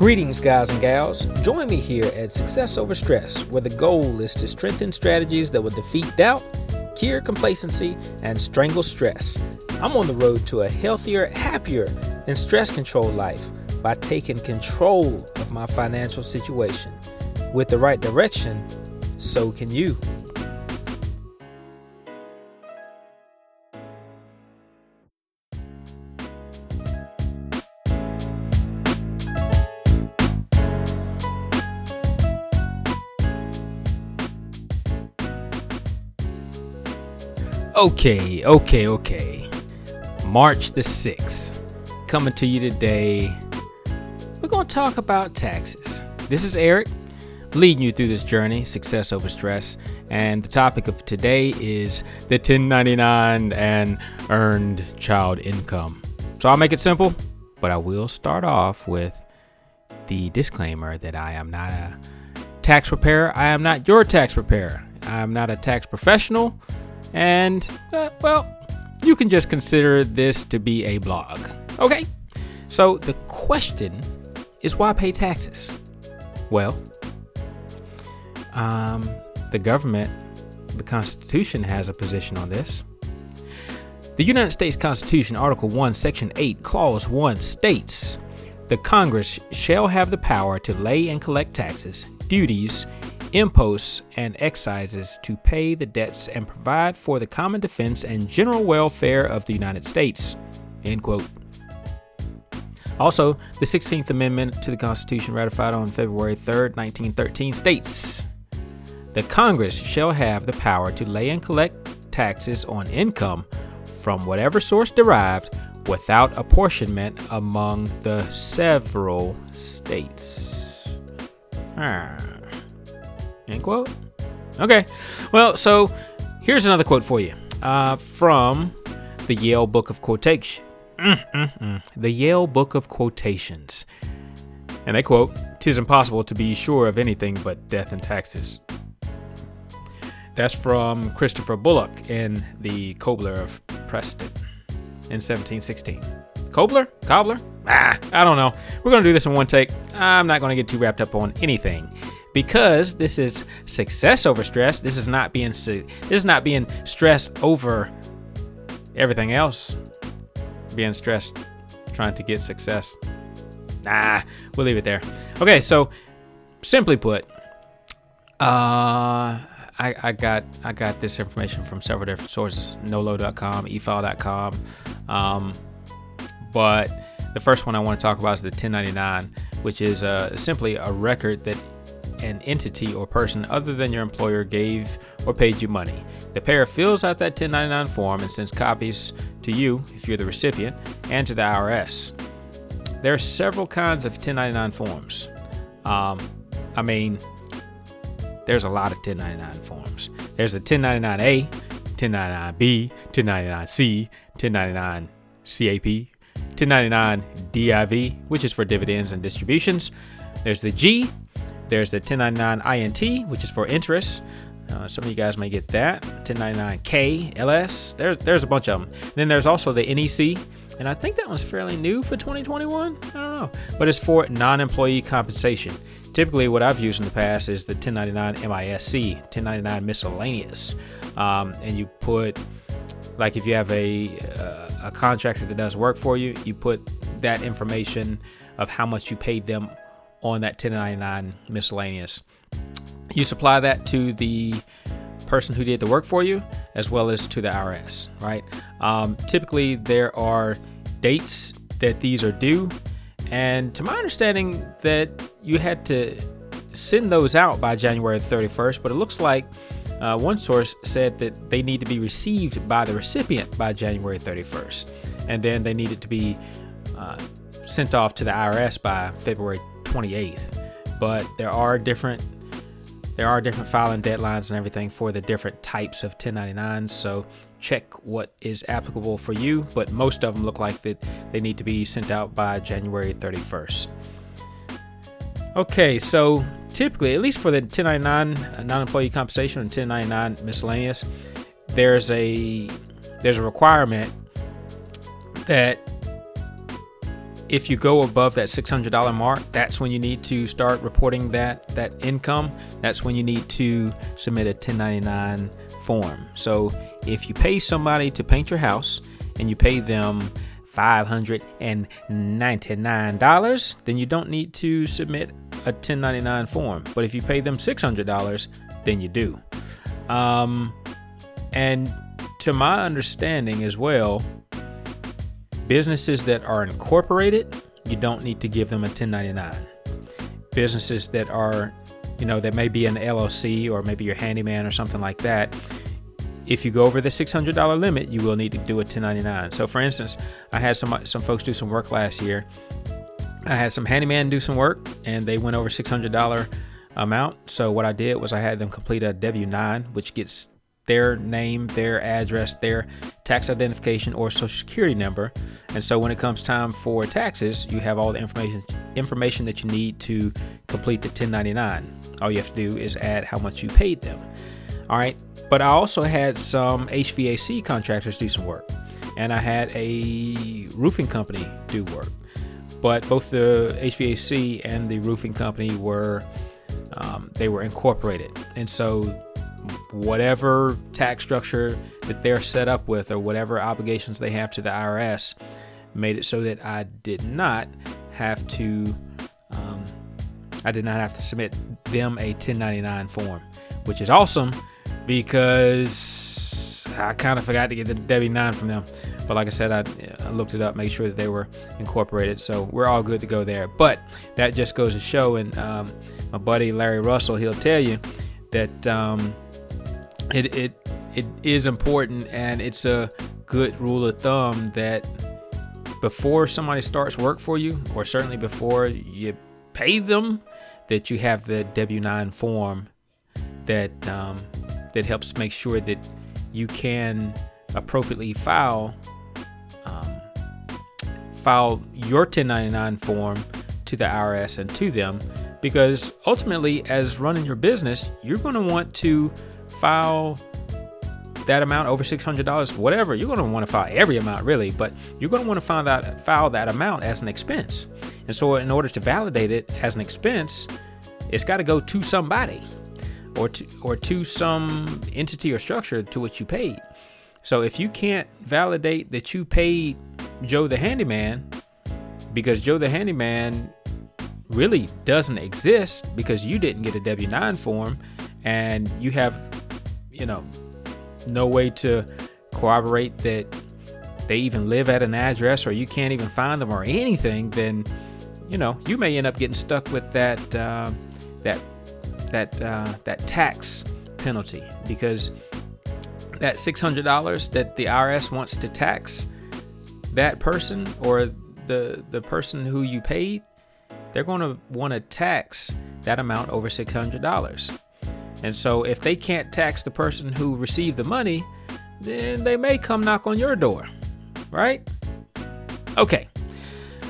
Greetings, guys and gals. Join me here at Success Over Stress, where the goal is to strengthen strategies that will defeat doubt, cure complacency, and strangle stress. I'm on the road to a healthier, happier, and stress controlled life by taking control of my financial situation. With the right direction, so can you. Okay, okay, okay. March the 6th. Coming to you today. We're going to talk about taxes. This is Eric, leading you through this journey, success over stress. And the topic of today is the 1099 and earned child income. So I'll make it simple, but I will start off with the disclaimer that I am not a tax preparer. I am not your tax preparer. I am not a tax professional. And, uh, well, you can just consider this to be a blog. Okay? So the question is why pay taxes? Well, um, the government, the Constitution has a position on this. The United States Constitution, Article 1, Section 8, Clause 1 states The Congress shall have the power to lay and collect taxes, duties, imposts, and excises to pay the debts and provide for the common defense and general welfare of the United States. End quote. Also, the 16th Amendment to the Constitution, ratified on February 3, 1913, states The Congress shall have the power to lay and collect taxes on income from whatever source derived without apportionment among the several states. Ah. End quote. Okay. Well, so here's another quote for you uh, from the Yale Book of Quotation. Mm-mm-mm. The Yale Book of Quotations. And they quote, "Tis impossible to be sure of anything but death and taxes." That's from Christopher Bullock in The Cobbler of Preston in 1716. Cobbler? Cobbler? Ah, I don't know. We're going to do this in one take. I'm not going to get too wrapped up on anything because this is success over stress. This is not being this is not being stressed over everything else. Being stressed trying to get success. Nah, we'll leave it there. Okay, so simply put, uh I, I got I got this information from several different sources, nolo.com, efile.com. Um, but the first one I want to talk about is the 1099, which is uh, simply a record that an entity or person other than your employer gave or paid you money. The payer fills out that 1099 form and sends copies to you, if you're the recipient, and to the IRS. There are several kinds of 1099 forms. Um, I mean, there's a lot of 1099 forms. There's the 1099A, 1099B, 1099C, 1099 CAP, 1099 DIV, which is for dividends and distributions. There's the G, there's the 1099 INT, which is for interest. Uh, some of you guys may get that. 1099K, LS. There's there's a bunch of them. then there's also the NEC, and I think that one's fairly new for 2021. I don't know, but it's for non-employee compensation. Typically, what I've used in the past is the 1099 MISC, 1099 miscellaneous, um, and you put like if you have a uh, a contractor that does work for you, you put that information of how much you paid them on that 1099 miscellaneous. You supply that to the person who did the work for you as well as to the IRS, right? Um, typically, there are dates that these are due, and to my understanding, that you had to send those out by January 31st, but it looks like uh, one source said that they need to be received by the recipient by January 31st, and then they needed to be uh, sent off to the IRS by February 28th. But there are different there are different filing deadlines and everything for the different types of 1099s. So check what is applicable for you. But most of them look like that they need to be sent out by January 31st. Okay, so typically, at least for the 1099 uh, non-employee compensation and 1099 miscellaneous, there's a there's a requirement that if you go above that $600 mark, that's when you need to start reporting that that income. That's when you need to submit a 1099 form. So if you pay somebody to paint your house and you pay them $599, then you don't need to submit a 1099 form. But if you pay them $600, then you do. Um, and to my understanding as well, businesses that are incorporated, you don't need to give them a 1099. Businesses that are, you know, that may be an LLC or maybe your handyman or something like that, if you go over the $600 limit, you will need to do a 1099. So, for instance, I had some some folks do some work last year. I had some handyman do some work, and they went over $600 amount. So, what I did was I had them complete a W9, which gets their name, their address, their tax identification, or social security number. And so, when it comes time for taxes, you have all the information information that you need to complete the 1099. All you have to do is add how much you paid them. All right. But I also had some HVAC contractors do some work, and I had a roofing company do work. But both the HVAC and the roofing company were um, they were incorporated, and so whatever tax structure that they're set up with, or whatever obligations they have to the IRS, made it so that I did not have to. Um, I did not have to submit them a 1099 form, which is awesome because I kind of forgot to get the W9 from them. But like I said, I, I, looked it up, made sure that they were incorporated. So we're all good to go there. But that just goes to show, and um, my buddy Larry Russell, he'll tell you that um, it, it, it is important and it's a good rule of thumb that before somebody starts work for you, or certainly before you pay them, that you have the W9 form that um, that helps make sure that you can appropriately file um, file your 1099 form to the IRS and to them because ultimately as running your business you're going to want to file that amount over $600 whatever you're going to want to file every amount really but you're going to want to find that file that amount as an expense and so in order to validate it as an expense it's got to go to somebody or to, or to some entity or structure to which you paid. So if you can't validate that you paid Joe the handyman because Joe the handyman really doesn't exist because you didn't get a W9 form and you have you know no way to corroborate that they even live at an address or you can't even find them or anything then you know you may end up getting stuck with that uh, that that uh, that tax penalty because that $600 that the IRS wants to tax that person or the the person who you paid, they're going to want to tax that amount over $600. And so if they can't tax the person who received the money, then they may come knock on your door, right? Okay.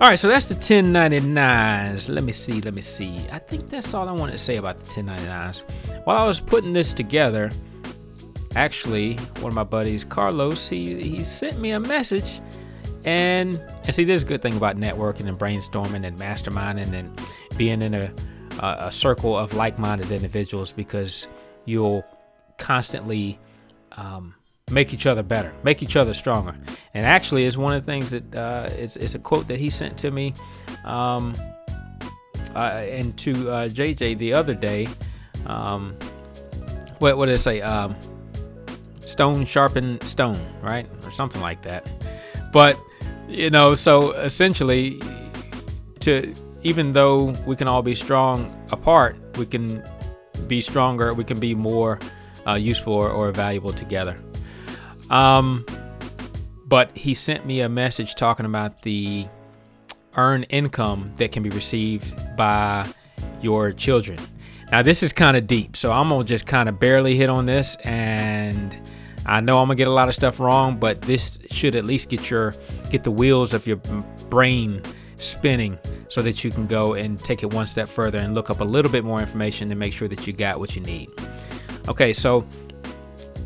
All right, so that's the 1099s. Let me see, let me see. I think that's all I wanted to say about the 1099s. While I was putting this together, actually, one of my buddies, Carlos, he, he sent me a message. And, and see, this is a good thing about networking and brainstorming and masterminding and being in a, a, a circle of like minded individuals because you'll constantly um, make each other better, make each other stronger. And actually, it's one of the things that uh, it's, it's a quote that he sent to me um, uh, and to uh, JJ the other day. Um, what, what did it say? Um, stone sharpen stone, right? Or something like that. But, you know, so essentially, to even though we can all be strong apart, we can be stronger, we can be more uh, useful or, valuable together. Um, but he sent me a message talking about the earned income that can be received by your children. Now, this is kind of deep, so I'm gonna just kind of barely hit on this, and I know I'm gonna get a lot of stuff wrong, but this should at least get your get the wheels of your brain spinning so that you can go and take it one step further and look up a little bit more information to make sure that you got what you need. Okay, so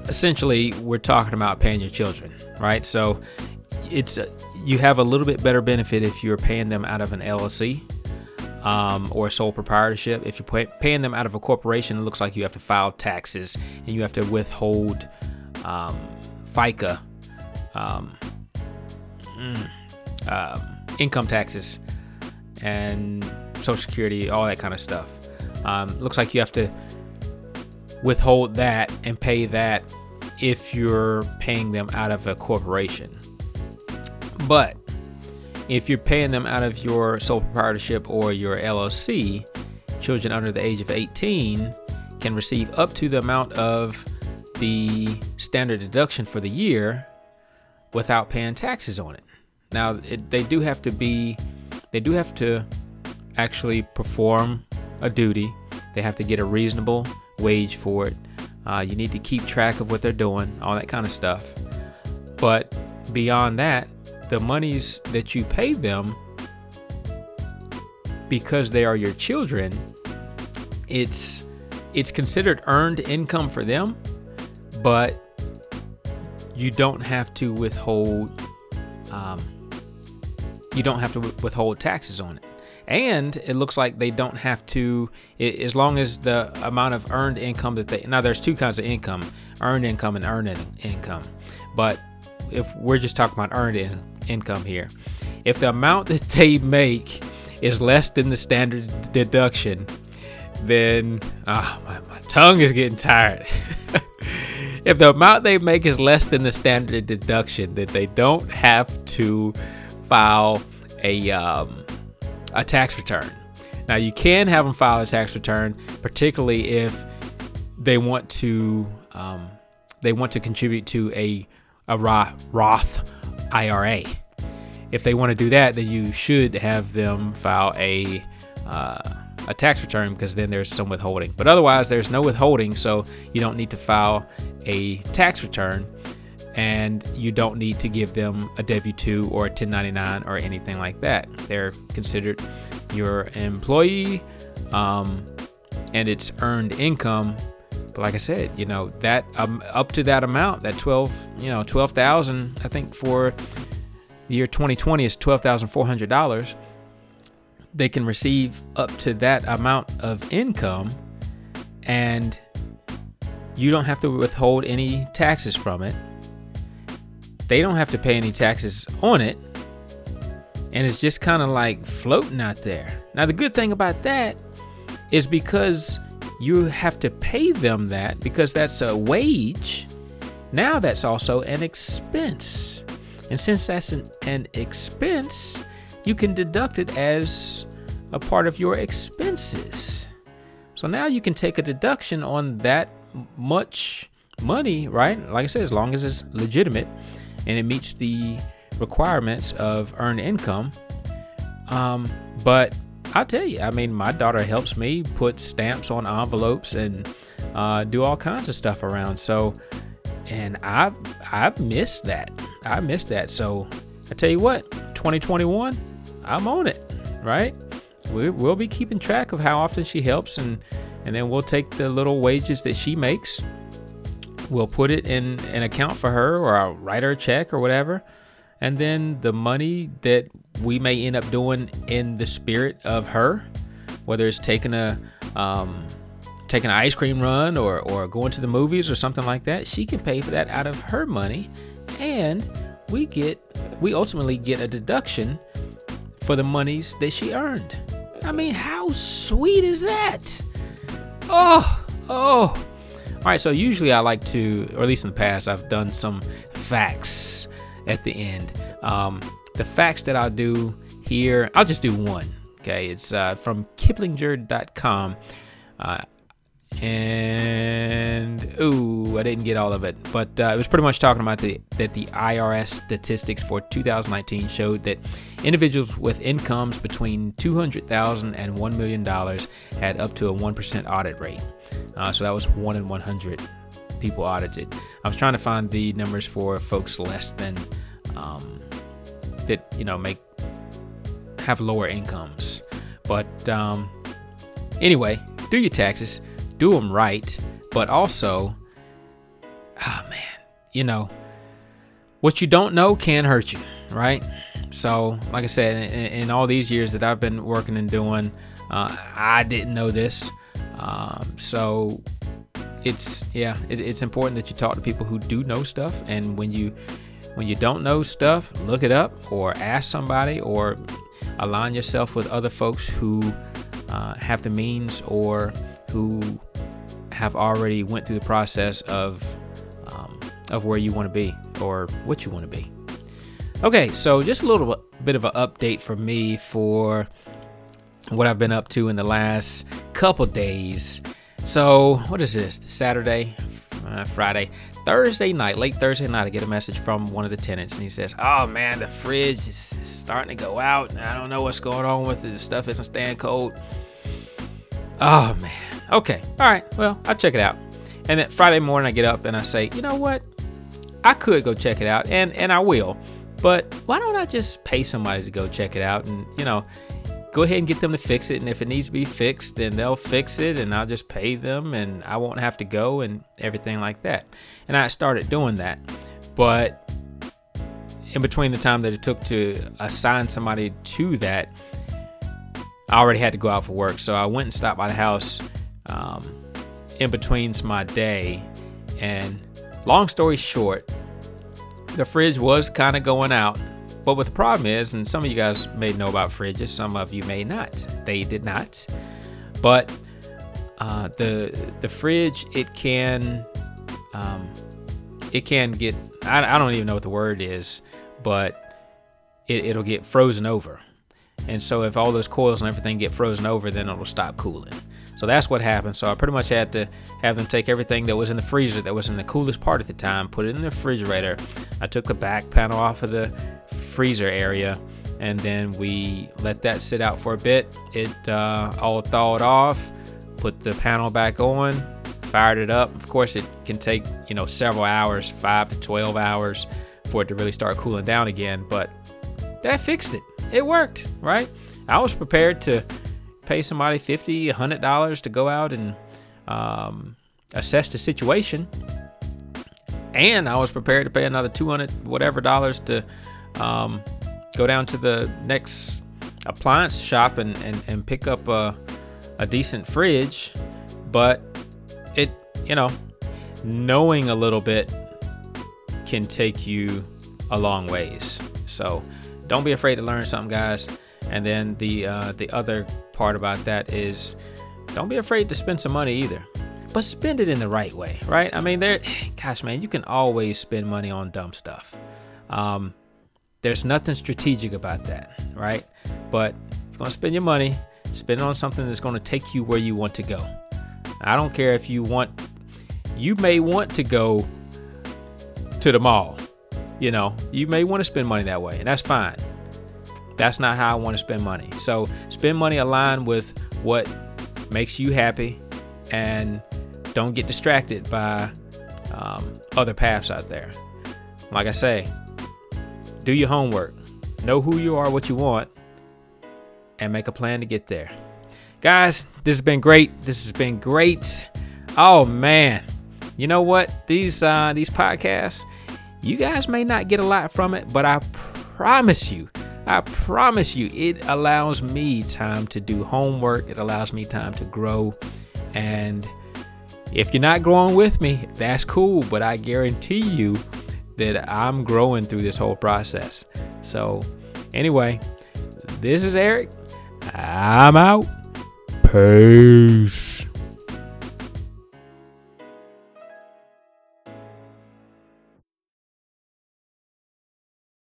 essentially we're talking about paying your children, right? So it's a, you have a little bit better benefit if you're paying them out of an LLC um, or a sole proprietorship. If you're pay- paying them out of a corporation, it looks like you have to file taxes and you have to withhold um, FICA, um, mm, um, income taxes, and Social Security, all that kind of stuff. Um, looks like you have to withhold that and pay that if you're paying them out of a corporation. But if you're paying them out of your sole proprietorship or your LLC, children under the age of 18 can receive up to the amount of the standard deduction for the year without paying taxes on it. Now, it, they do have to be, they do have to actually perform a duty. They have to get a reasonable wage for it. Uh, you need to keep track of what they're doing, all that kind of stuff. But beyond that, the monies that you pay them because they are your children, it's it's considered earned income for them, but you don't have to withhold um, you don't have to withhold taxes on it. And it looks like they don't have to as long as the amount of earned income that they now there's two kinds of income earned income and earned income. But if we're just talking about earned in, income here if the amount that they make is less than the standard deduction then ah, my, my tongue is getting tired. If the amount they make is less than the standard deduction then they don't have to file a um, a tax return. Now, you can have them file a tax return, particularly if they want to um, they want to contribute to a a Roth IRA. If they want to do that, then you should have them file a uh, a tax return because then there's some withholding. But otherwise, there's no withholding, so you don't need to file a tax return and you don't need to give them a W 2 or a 1099 or anything like that. They're considered your employee um, and it's earned income. But like I said, you know, that um, up to that amount, that 12, you know, 12,000, I think for the year 2020 is $12,400. They can receive up to that amount of income and you don't have to withhold any taxes from it they don't have to pay any taxes on it. And it's just kind of like floating out there. Now, the good thing about that is because you have to pay them that because that's a wage, now that's also an expense. And since that's an, an expense, you can deduct it as a part of your expenses. So now you can take a deduction on that much money, right? Like I said, as long as it's legitimate and it meets the requirements of earned income. Um, but I'll tell you, I mean, my daughter helps me put stamps on envelopes and uh, do all kinds of stuff around. So, and I've I've missed that. I missed that. So I tell you what, 2021, I'm on it. Right? We, we'll be keeping track of how often she helps, and and then we'll take the little wages that she makes we'll put it in an account for her or I'll write her a check or whatever. And then the money that we may end up doing in the spirit of her, whether it's taking a um, taking an ice cream run or, or going to the movies or something like that, she can pay for that out of her money. And we get we ultimately get a deduction for the monies that she earned. I mean, how sweet is that? Oh, oh. All right, so usually I like to, or at least in the past, I've done some facts at the end. Um, the facts that I'll do here, I'll just do one. Okay, it's uh, from Kiplinger.com. Uh, and ooh, I didn't get all of it, but uh, it was pretty much talking about the that the IRS statistics for 2019 showed that individuals with incomes between $200,000 and 1 million dollars had up to a 1% audit rate. Uh, so that was one in 100 people audited. I was trying to find the numbers for folks less than um, that you know make have lower incomes, but um, anyway, do your taxes do them right, but also, oh man, you know, what you don't know can hurt you, right? So, like I said, in, in, all these years that I've been working and doing, uh, I didn't know this. Um, so, it's yeah, it, it's important that you talk to people who do know stuff, and when you when you don't know stuff, look it up or ask somebody or align yourself with other folks who uh, have the means or who have already went through the process of of where you want to be or what you want to be. Okay, so just a little bit of an update for me for what I've been up to in the last couple days. So, what is this? Saturday, uh, Friday, Thursday night, late Thursday night, I get a message from one of the tenants, and he says, "Oh man, the fridge is starting to go out. I don't know what's going on with it. The stuff isn't staying cold." Oh man. Okay. All right. Well, I'll check it out. And then Friday morning, I get up and I say, "You know what? I could go check it out, and and I will." But why don't I just pay somebody to go check it out and, you know, go ahead and get them to fix it. And if it needs to be fixed, then they'll fix it and I'll just pay them and I won't have to go and everything like that. And I started doing that. But in between the time that it took to assign somebody to that, I already had to go out for work. So I went and stopped by the house um, in between my day. And long story short, the fridge was kind of going out. But what the problem is, and some of you guys may know about fridges, some of you may not. They did not. But uh, the the fridge it can um, it can get I, I don't even know what the word is, but it, it'll get frozen over. And so if all those coils and everything get frozen over, then it'll stop cooling. So that's what happened. So I pretty much had to have them take everything that was in the freezer that was in the coolest part at the time, put it in the refrigerator. I took the back panel off of the freezer area and then we let that sit out for a bit. It uh, all thawed off, put the panel back on, fired it up. Of course, it can take you know several hours, five to 12 hours, for it to really start cooling down again. But that fixed it. It worked, right? I was prepared to pay somebody 50 $100 to go out and um, assess the situation. And I was prepared to pay another 200 whatever dollars to um, go down to the next appliance shop and, and, and pick up a, a decent fridge. But it, you know, knowing a little bit can take you a long ways. So don't be afraid to learn something, guys. And then the uh, the other part about that is don't be afraid to spend some money either. But spend it in the right way, right? I mean, there, gosh, man, you can always spend money on dumb stuff. Um, there's nothing strategic about that, right? But if you're gonna spend your money, spend it on something that's gonna take you where you want to go. I don't care if you want, you may want to go to the mall. You know, you may want to spend money that way, and that's fine. That's not how I want to spend money. So spend money aligned with what makes you happy and don't get distracted by um, other paths out there. Like I say, do your homework, know who you are, what you want, and make a plan to get there. Guys, this has been great. This has been great. Oh man, you know what? These uh, these podcasts, you guys may not get a lot from it, but I promise you, I promise you, it allows me time to do homework. It allows me time to grow. And if you're not growing with me, that's cool. But I guarantee you that I'm growing through this whole process. So, anyway, this is Eric. I'm out. Peace.